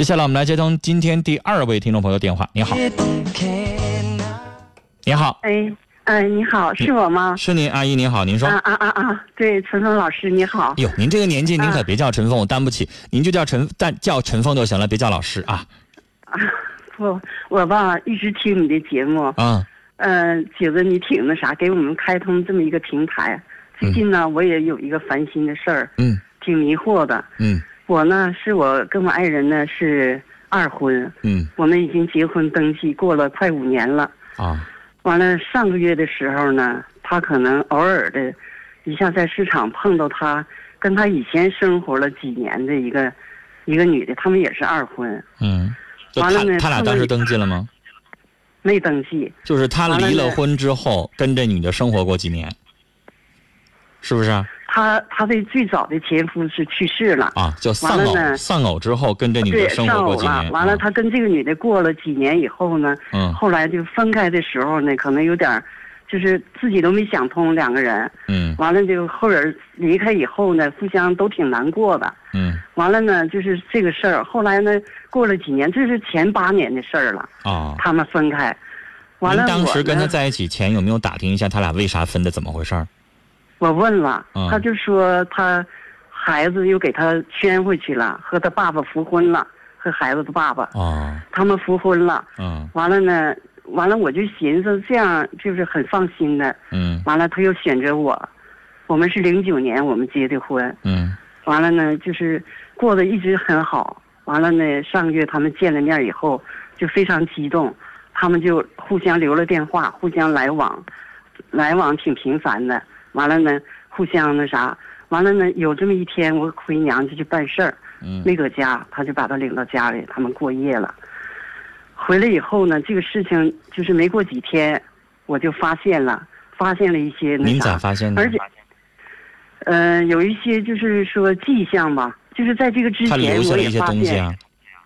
接下来我们来接通今天第二位听众朋友电话。你好，你好，哎，哎，你好，是我吗？是您，阿姨您好，您说。啊啊啊啊！对，陈峰老师你好。哟，您这个年纪，您可别叫陈峰，我担不起，您就叫陈，但叫陈峰就行了，别叫老师啊。啊，不，我吧一直听你的节目，啊，嗯、觉得你挺那啥，给我们开通这么一个平台。最近呢，我也有一个烦心的事儿，嗯挺迷惑的。嗯我呢，是我跟我爱人呢是二婚，嗯我们已经结婚登记过了快五年了。啊完了，上个月的时候呢，他可能偶尔的，一下在市场碰到他跟他以前生活了几年的一个一个女的，他们也是二婚，嗯，完了呢他他俩当时登记了吗？没登记。就是他离了婚之后，跟这女的生活过几年，是不是啊？他他的最早的前夫是去世了，啊，就丧偶丧偶之后跟这女，的生。活过几年，完了，啊他跟这个女的过了几年以后呢，嗯后来就分开的时候呢，可能有点，就是自己都没想通，两个人。嗯完了，就后人离开以后呢，互相都挺难过的。嗯完了呢，就是这个事儿。后来呢，过了几年，这是前八年的事儿了，啊。他们分开。完您了，当时跟他，在一起前有没有打听一下他俩为啥分的，怎么回事儿？我问了，嗯他就说他孩子又给他圈回去了，和他爸爸复婚了，和孩子的爸爸，哦，他们复婚了。嗯完了呢，完了我就寻思这样就是很放心的。嗯完了，他又选择我，我们是零九年我们结的婚。嗯完了呢，就是过得一直很好。完了呢，上个月他们见了面以后，就非常激动，他们就互相留了电话，互相来往，来往挺频繁的。完了呢，互相那啥，完了呢，有这么一天我回娘家去办事儿，嗯没搁家，他就把他领到家里，他们过夜了。回来以后呢，这个事情就是没过几天，我就发现了，发现了一些那您咋啥，发现的？而且，呃，有一些就是说迹象吧，就是在这个之他前我也发现。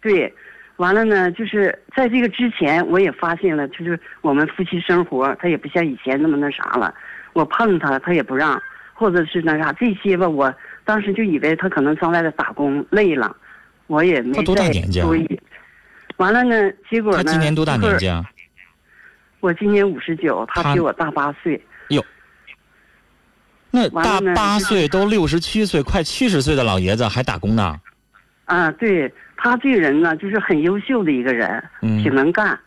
对，完了呢，就是在这个之前我也发现了，就是我们夫妻生活，他也不像以前那么那啥了，我碰他他也不让，或者是那啥这些吧，我当时就以为他可能上外头打工累了，我也没他多大年纪啊。完了呢，结果呢他？今年多大年纪啊？我今年五十九，他他比我大八岁。哟那大八岁都六十七岁，快七十岁的老爷子还打工呢。啊，对他这个人呢，就是很优秀的一个人，嗯挺能干。嗯，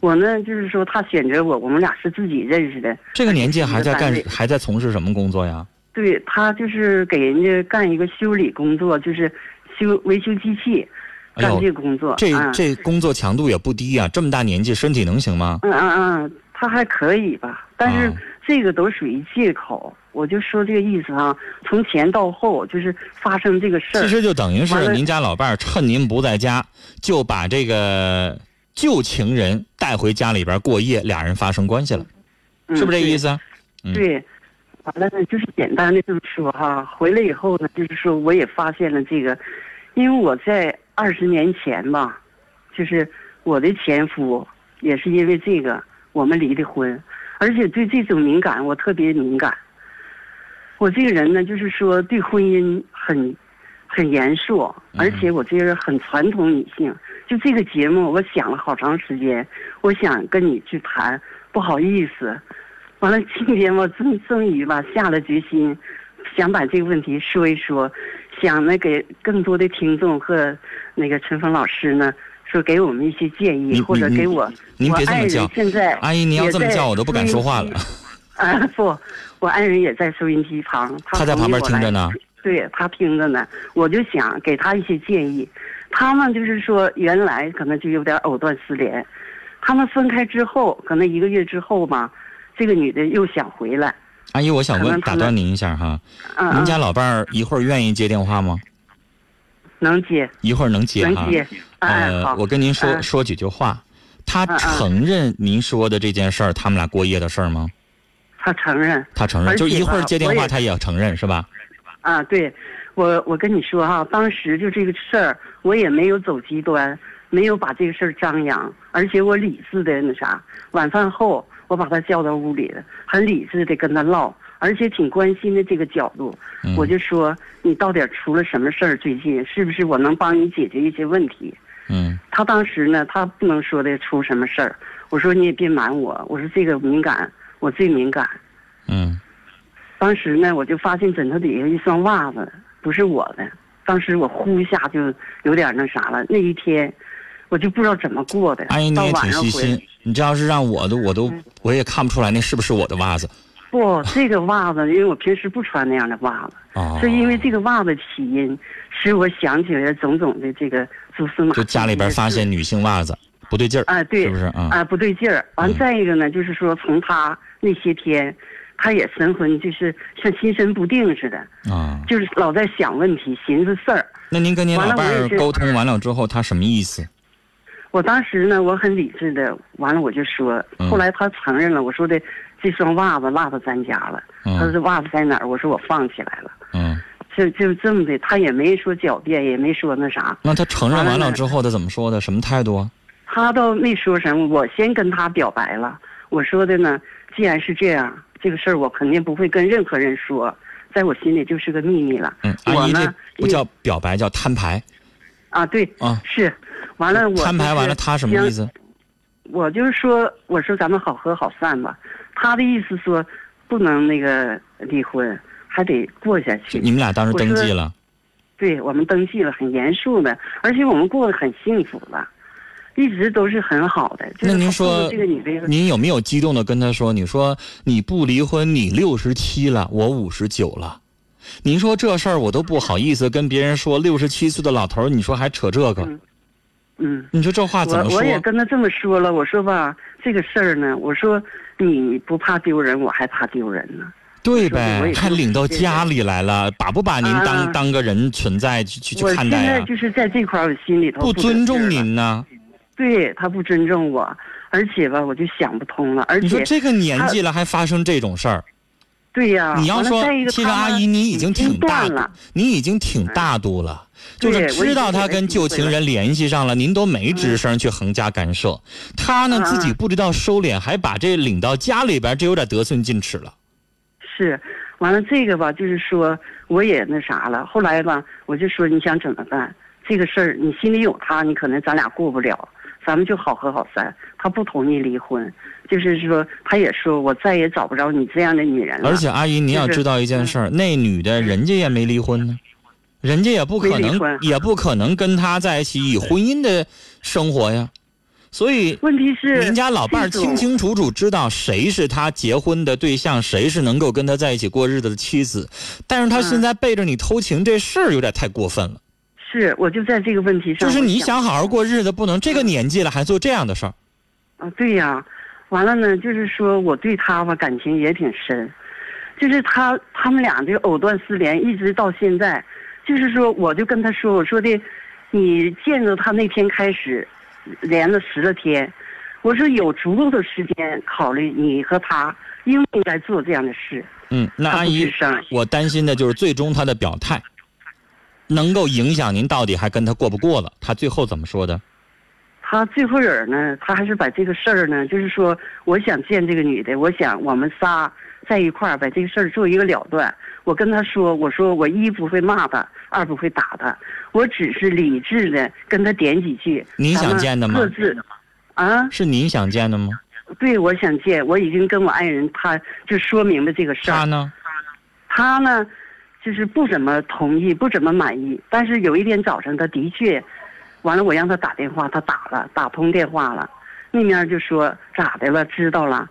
我呢，就是说他选择我，我们俩是自己认识的。这个年纪还在干，还在从事什么工作呀？对他就是给人家干一个修理工作，就是修维修机器，干这个工作。这嗯这工作强度也不低呀，这么大年纪身体能行吗？嗯嗯嗯，他还可以吧，但是啊这个都属于借口。我就说这个意思啊，从前到后就是发生这个事儿。其实就等于是您家老伴儿趁您不在家，就把这个旧情人带回家里边过夜，俩人发生关系了，嗯是不是这对意思啊？嗯对，完了呢，就是简单的这么说哈。回来以后呢，就是说我也发现了这个，因为我在二十年前吧，就是我的前夫也是因为这个我们离的婚，而且对这种敏感我特别敏感。我这个人呢，就是说对婚姻很很严肃，而且我这个人很传统女性。就这个节目，我想了好长时间，我想跟你去谈，不好意思。完了，今天我终终于吧下了决心，想把这个问题说一说，想呢给更多的听众和那个陈峰老师呢说给我们一些建议，或者给我您我爱人别这么叫，现在阿姨，您要这么叫，我都不敢说话了啊不，我爱人也在收音机旁，他在旁边听着呢。对他听着呢，我就想给他一些建议。他们就是说，原来可能就有点藕断丝连，他们分开之后，可能一个月之后吧，这个女的又想回来。阿姨，我想问，打断您一下哈，您家老伴儿一会儿愿意接电话吗？能接，一会儿能接哈。能接。哎，呃好，，我跟您说嗯说几句话。他嗯嗯承认您说的这件事儿，他们俩过夜的事儿吗？他承认他承认，就一会儿接电话，我也他也承认是吧？啊，对，我我跟你说哈，当时就这个事儿，我也没有走极端，没有把这个事儿张扬，而且我理智的那啥，晚饭后我把他叫到屋里了，很理智的跟他唠，而且挺关心的这个角度，嗯我就说你到底出了什么事儿？最近是不是我能帮你解决一些问题？嗯他当时呢，他不能说的出什么事儿。我说你也别瞒我，我说这个敏感，我最敏感。嗯当时呢，我就发现枕头底下一双袜子不是我的，当时我呼一下就有点那啥了。那一天，我就不知道怎么过的。阿姨你到也挺细心，你这要是让我的，我都嗯我也看不出来那是不是我的袜子不，这个袜子，因为我平时不穿那样的袜子，哦。是因为这个袜子起因，使我想起来种种的这个蛛丝马迹。就家里边发现女性袜子不对劲儿，啊，对，是不是啊？啊，不对劲儿。完嗯，再一个呢，就是说从他那些天，他也神魂，就是像心神不定似的，啊，就是老在想问题、寻思事儿。那您跟您老伴儿沟通完了之后，他什么意思？我当时呢，我很理智的，完了我就说，嗯后来他承认了，我说的这双袜子落到咱家了，他嗯说袜子在哪儿？我说我放起来了，嗯，就就这么的，他也没说狡辩，也没说那啥，那他承认完完了之后，他怎么说的？什么态度啊？他倒没说什么，我先跟他表白了，我说的呢，既然是这样，这个事儿我肯定不会跟任何人说，在我心里就是个秘密了。嗯，阿姨，我呢这不叫表白，叫摊牌啊，对，啊。是，完了我摊牌完了，他什么意思？我就是说，我说咱们好合好散吧。他的意思说，不能那个离婚，还得过下去。你们俩当时登记了，对我们登记了，很严肃的，而且我们过得很幸福了，一直都是很好的。就是那您说这个女的，您有没有激动的跟他说？你说你不离婚，你六十七了，我五十九了。您说这事儿我都不好意思跟别人说，六十七岁的老头儿，你说还扯这个？嗯嗯，你说这话怎么说我我？也跟他这么说了，我说吧，这个事儿呢，我说你不怕丢人，我还怕丢人呢。对呗还领到家里来了，把不把您当、啊当个人存在去去看待呀、在就是在这块儿，我心里头不得尊重您呢？对他不尊重我，而且吧，我就想不通了，而且你说这个年纪了还发生这种事儿，对呀、你要说其实阿姨你已经挺大了，你已经挺大度了。就是知道他跟旧情人联系上了，您都没吱声去横加干涉。他呢嗯自己不知道收敛，还把这领到家里边，这有点得寸进尺了。是，完了这个吧，就是说我也那啥了。后来吧，我就说你想怎么办？这个事儿你心里有他，你可能咱俩过不了，咱们就好合好散。他不同意离婚，就是说他也说我再也找不着你这样的女人了。而且阿姨，您要知道一件事儿，那女的人家也没离婚呢，人家也不可能也不可能跟他在一起以婚姻的生活呀。所以问题是您家老伴儿清清楚楚知道谁是他结婚的对象，谁是能够跟他在一起过日子的妻子，但是他嗯现在背着你偷情这事儿有点太过分了。是，我就在这个问题上，就是你想好好过日子，不能这个年纪了还做这样的事儿。啊，对呀，完了呢，就是说我对他吧感情也挺深，就是他他们俩这个藕断丝连，一直到现在，就是说我就跟他说，我说的，你见着他那天开始，连了十来天，我说有足够的时间考虑你和他应不应该做这样的事。嗯，那阿姨我担心的就是最终他的表态，能够影响您到底还跟他过不过了。他最后怎么说的？他最后人呢，他还是把这个事儿呢，就是说，我想见这个女的，我想我们仨在一块儿把这个事儿做一个了断。我跟他说，我说我一不会骂他，二不会打他，我只是理智的跟他点几句。您想见的吗各自啊，是您想见的吗？对，我想见，我已经跟我爱人他就说明了这个事儿。他呢？他呢，就是不怎么同意，不怎么满意。但是有一天早上，他的确，完了我让他打电话，他打了，打通电话了，那面就说咋的了，知道了。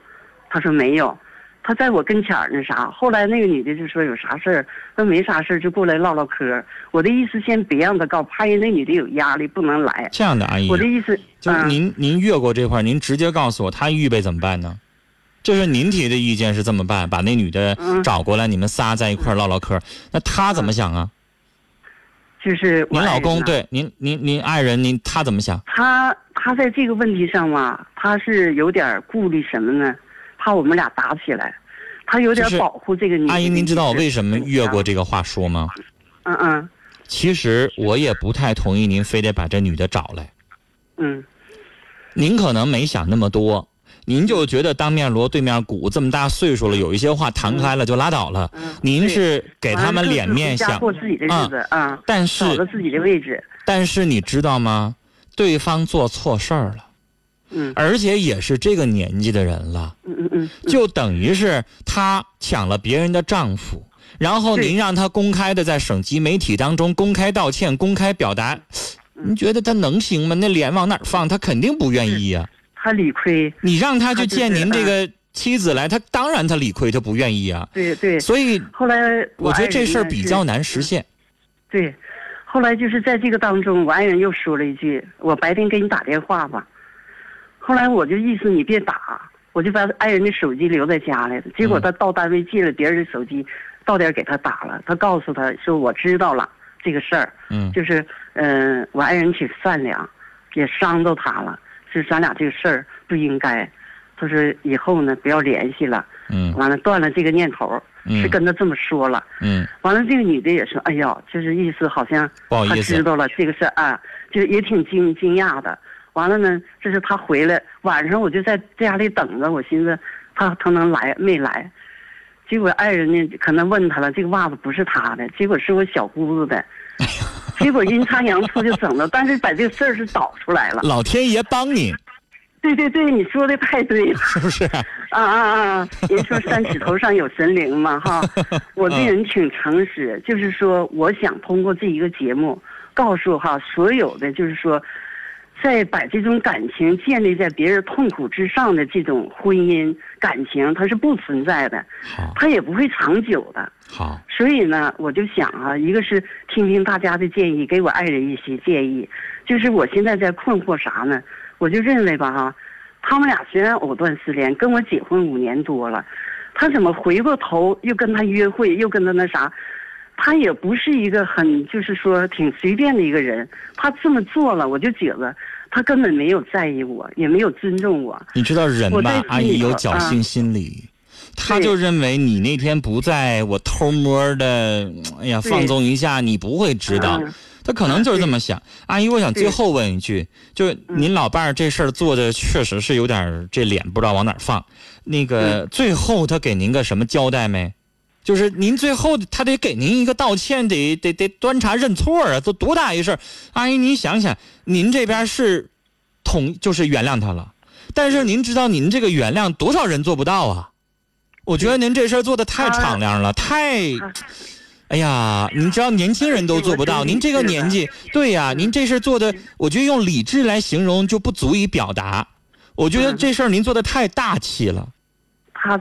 他说没有，他在我跟前儿那啥。后来那个女的就说有啥事儿，说没啥事儿就过来唠唠嗑。我的意思先别让他告，怕人那女的有压力不能来。这样的阿姨我，的意思，就是嗯您您越过这块儿，您直接告诉我他预备怎么办呢？这是您提的意见是这么办，把那女的嗯找过来，你们仨在一块唠唠嗑。那他怎么想啊？就是您老公对您您您爱人您他怎么想？他他在这个问题上嘛，他是有点顾虑什么呢？怕我们俩打起来，他有点保护这个。阿姨，您知道我为什么越过这？这个话说吗？嗯嗯其实我也不太同意您非得把这女的找来。嗯您可能没想那么多，您就觉得当面锣对面鼓，这么大岁数了，有一些话谈开了就拉倒了。嗯。您是给他们脸面想，过自己的日子啊，但找到是自己的位置。但是你知道吗？对方做错事儿了，嗯而且也是这个年纪的人了，嗯嗯嗯，就等于是她抢了别人的丈夫，然后您让她公开的在省级媒体当中公开道歉、公开表达，您觉得她能行吗？那脸往哪儿放？她肯定不愿意呀、他理亏，你让他去见您这个妻子来，他当然他理亏，他不愿意啊。对对。所以后来我觉得这事儿比较难实现。对，后来就是在这个当中，我爱人又说了一句：“我白天给你打电话吧。”后来我就意思你别打，我就把爱人的手机留在家里了。结果嗯他到单位借了别人的手机，到点给他打了。他告诉他说：“我知道了这个事儿，嗯就是嗯、呃我爱人挺善良，也伤到他了，是咱俩这个事儿不应该。”他说：“以后呢，不要联系了。”嗯完了断了这个念头，嗯是跟他这么说了。嗯，完了，这个女的也说：“哎呀，就是意思好像她知道了这个事儿啊，就也挺惊惊讶的。完了呢，这是他回来晚上，我就在家里等着，我寻思他他能来没来？结果爱人呢，可能问他了，这个袜子不是他的，结果是我小姑子的。结果阴差阳错就整了，但是把这个事儿是导出来了。老天爷帮你，对对对，你说的太对了。是不是？啊啊啊！人说三尺头上有神灵嘛，哈，我这人挺诚实，就是说，我想通过这一个节目，告诉哈所有的，就是说，在把这种感情建立在别人痛苦之上的这种婚姻感情，它是不存在的，它也不会长久的。好，所以呢，我就想啊，一个是听听大家的建议，给我爱人一些建议。就是我现在在困惑啥呢？我就认为吧哈，他们俩虽然藕断丝连，跟我结婚五年多了，他怎么回过头又跟他约会，又跟他那啥？他也不是一个很就是说挺随便的一个人。他这么做了，我就觉得他根本没有在意我，也没有尊重我。你知道人吧阿姨有侥幸心理。他就认为你那天不在，我偷摸的，哎呀，放纵一下，你不会知道。嗯他可能就是这么想。阿姨，我想最后问一句，就是您老伴儿这事儿做的确实是有点儿这脸不知道往哪儿放。那个最后他给您个什么交代没？就是您最后他得给您一个道歉，得得得端茶认错啊，都多大一事儿！阿姨，您想想，您这边是同就是原谅他了，但是您知道您这个原谅多少人做不到啊？我觉得您这事儿做的太敞亮了，太他 哎呀，您知道年轻人都做不到，您这个年纪，对呀，您这事做的，我觉得用理智来形容就不足以表达。我觉得嗯这事儿您做的太大气了。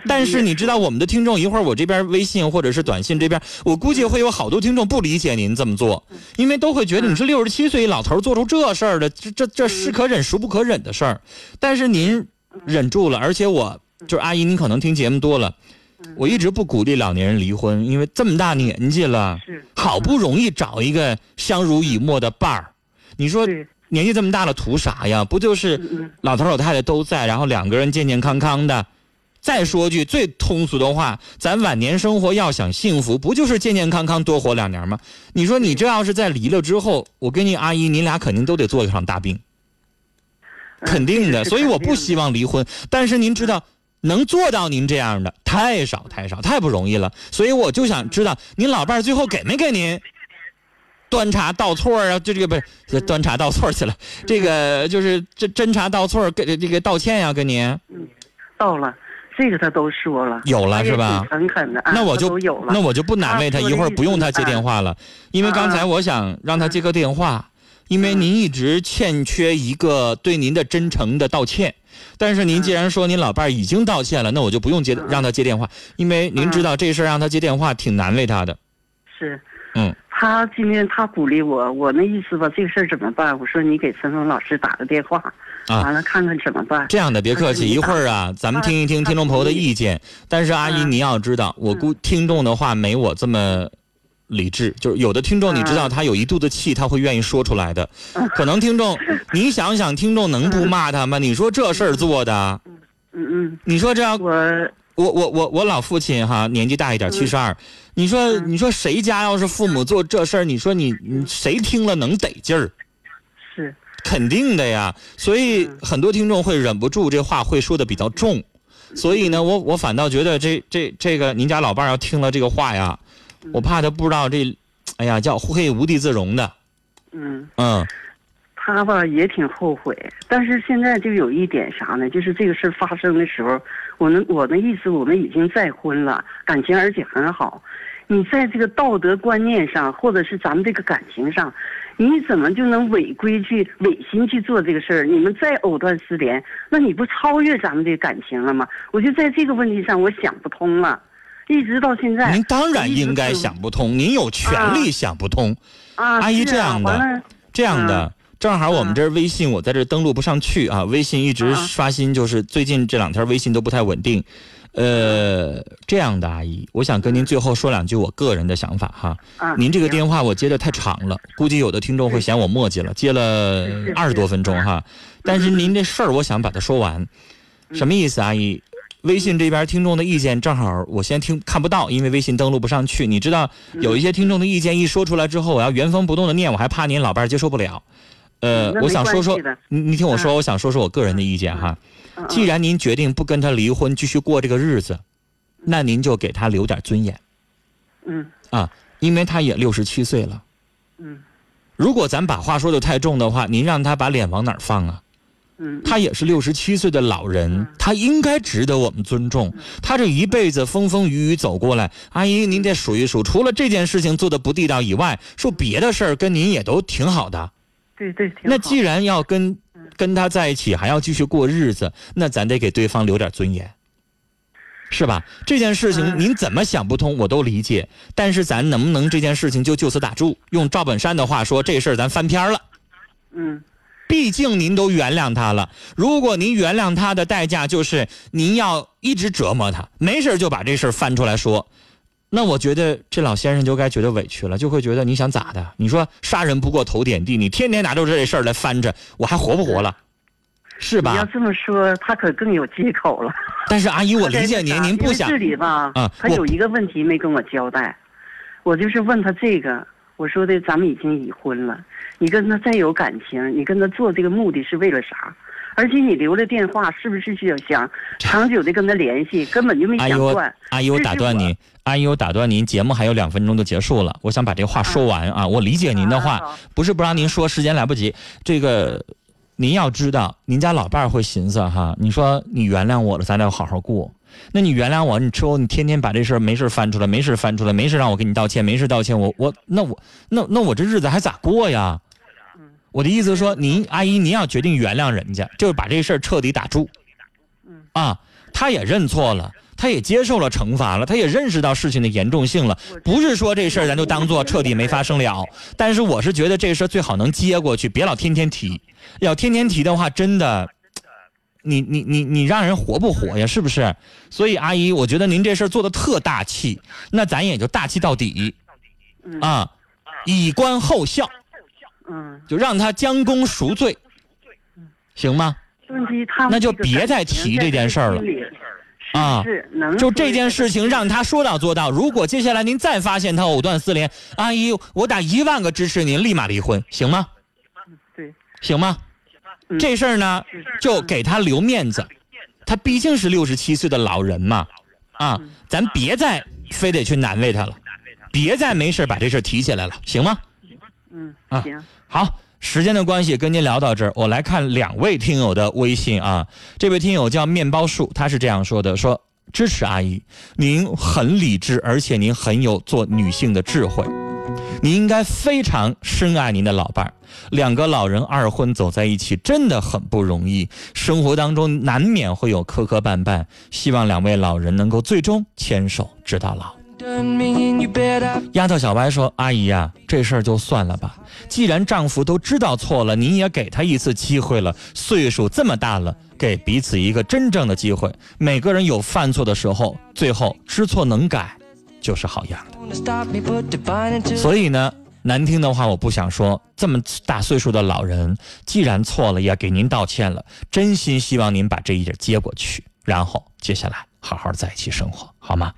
但是你知道，我们的听众一会儿我这边微信或者是短信这边，我估计会有好多听众不理解您这么做，因为都会觉得你是六十七岁老头做出这事儿的，这这这是可忍孰不可忍的事儿。但是您忍住了，而且我就是阿姨，您可能听节目多了，我一直不鼓励老年人离婚，因为这么大年纪了。是好不容易找一个相濡以沫的伴儿，你说年纪这么大了图啥呀？不就是老头老太太都在，然后两个人健健康康的。再说句最通俗的话，咱晚年生活要想幸福，不就是健健康康多活两年吗？你说你这要是在离了之后，我跟你阿姨，你俩肯定都得做一场大病，嗯肯定的。所以我不希望离婚，但是您知道。能做到您这样的太少太少太不容易了，所以我就想知道您老伴儿最后给没给您端茶倒错啊？就这个不是端茶倒错去了，这个就是这斟茶倒错给这个道歉呀、跟您到了，这个他都说了，有了是吧诚恳的，啊那我就有了。那我就不难为他，一会儿不用他接电话了，因为刚才我想让他接个电话，因为您一直欠缺一个对您的真诚的道歉。但是您既然说您老伴儿已经道歉了，那我就不用接让他接电话，因为您知道这事儿让他接电话挺难为他的。是，嗯，他今天他鼓励我，我那意思吧，这个事儿怎么办？我说你给陈峰老师打个电话，啊完了看看怎么办。这样的别客气，一会儿啊，咱们听一听听众朋友的意见。但是阿姨，嗯你要知道，我估听众的话没我这么理智，就是有的听众你知道他有一肚子气，他会愿意说出来的。可能听众，你想想，听众能不骂他吗？你说这事儿做的，嗯嗯，你说这样，我我我我我老父亲哈年纪大一点，七十二，你说嗯。你说谁家要是父母做这事儿，你说你你谁听了能得劲儿？是。肯定的呀，所以很多听众会忍不住这话会说的比较重，所以呢，我我反倒觉得这这这个您家老伴儿要听了这个话呀，我怕他不知道这，哎呀叫会无地自容的，嗯，嗯，他吧也挺后悔，但是现在就有一点啥呢？就是这个事儿发生的时候，我们我的意思，我们已经再婚了，感情而且很好。你在这个道德观念上，或者是咱们这个感情上，你怎么就能违规去违心去做这个事儿？你们再藕断丝连，那你不超越咱们这个感情了吗？我就在这个问题上，我想不通了，一直到现在。您当然应该想不通，您有权利想不通。啊，阿姨这样的，这样的，嗯正好我们这儿微信我在这儿登录不上去啊，微信一直嗯刷新，就是最近这两天微信都不太稳定。呃，这样的阿姨，我想跟您最后说两句我个人的想法哈。啊，您这个电话我接的太长了，估计有的听众会嫌我磨叽了，接了二十多分钟哈。但是您这事儿我想把它说完，什么意思，阿姨？微信这边听众的意见正好我先听看不到，因为微信登录不上去。你知道有一些听众的意见一说出来之后，我要原封不动的念，我还怕您老伴儿接受不了。呃我想说说你你听我说，我想说说我个人的意见哈。嗯既然您决定不跟他离婚，继续过这个日子，那您就给他留点尊严嗯啊，因为他也六十七岁了。嗯如果咱把话说的太重的话，您让他把脸往哪儿放啊？嗯，他也是六十七岁的老人，他应该值得我们尊重。他这一辈子风风雨雨走过来，阿姨您得数一数，除了这件事情做的不地道以外，说别的事儿跟您也都挺好的。对对，那既然要跟跟他在一起，还要继续过日子，那咱得给对方留点尊严，是吧？这件事情嗯您怎么想不通，我都理解。但是咱能不能这件事情就就此打住？用赵本山的话说，这事儿咱翻篇了。嗯毕竟您都原谅他了，如果您原谅他的代价就是您要一直折磨他，没事就把这事儿翻出来说，那我觉得这老先生就该觉得委屈了，就会觉得你想咋的？你说杀人不过头点地，你天天拿着这事儿来翻着，我还活不活了？是吧？你要这么说，他可更有借口了。但是阿姨，我理解您，您不想这里吧，啊他有一个问题没跟我交代，我就是问他这个，我说的咱们已经已婚了，你跟他再有感情，你跟他做这个目的是为了啥？而且你留了电话，是不是就想长久的跟他联系？根本就没想断。阿姨，我打断您，阿姨，我打断您，节目还有两分钟就结束了，我想把这话说完啊。我理解您的话，啊不是不让您说，时间来不及。这个，您要知道，您家老伴儿会寻思哈，你说你原谅我了，咱俩好好过。那你原谅我，你之后你天天把这事儿没事翻出来，没事翻出来，没事让我给你道歉，没事道歉，我我那我那那我这日子还咋过呀？我的意思是说，您阿姨，您要决定原谅人家，就是把这事儿彻底打住。啊，他也认错了，他也接受了惩罚了，他也认识到事情的严重性了。不是说这事儿咱就当做彻底没发生了，但是我是觉得这事儿最好能接过去，别老天天提。要天天提的话，真的，你你你你让人活不活呀？是不是？所以阿姨，我觉得您这事儿做的特大气，那咱也就大气到底嗯啊，以观后效，嗯，就让他将功赎罪，行吗？问题他那就别再提这件事儿了啊就这件事情让他说到做到。如果接下来您再发现他藕断丝连，阿姨，我打一万个支持您，立马离婚，行吗？对，行吗？嗯这事儿呢，就给他留面子，他毕竟是六十七岁的老人嘛，啊，咱别再非得去难为他了，别再没事把这事儿提起来了，行吗？嗯啊行，好，时间的关系，跟您聊到这儿，我来看两位听友的微信啊。这位听友叫面包树，他是这样说的：说支持阿姨，您很理智，而且您很有做女性的智慧，你应该非常深爱您的老伴儿。两个老人二婚走在一起真的很不容易，生活当中难免会有磕磕绊绊，希望两位老人能够最终牵手直到老。丫头小白说：“阿姨呀、这事儿就算了吧。既然丈夫都知道错了，您也给他一次机会了。岁数这么大了，给彼此一个真正的机会。每个人有犯错的时候，最后知错能改，就是好样的。所以呢，难听的话我不想说。这么大岁数的老人，既然错了，也给您道歉了。真心希望您把这一点接过去，然后接下来好好在一起生活，好吗？”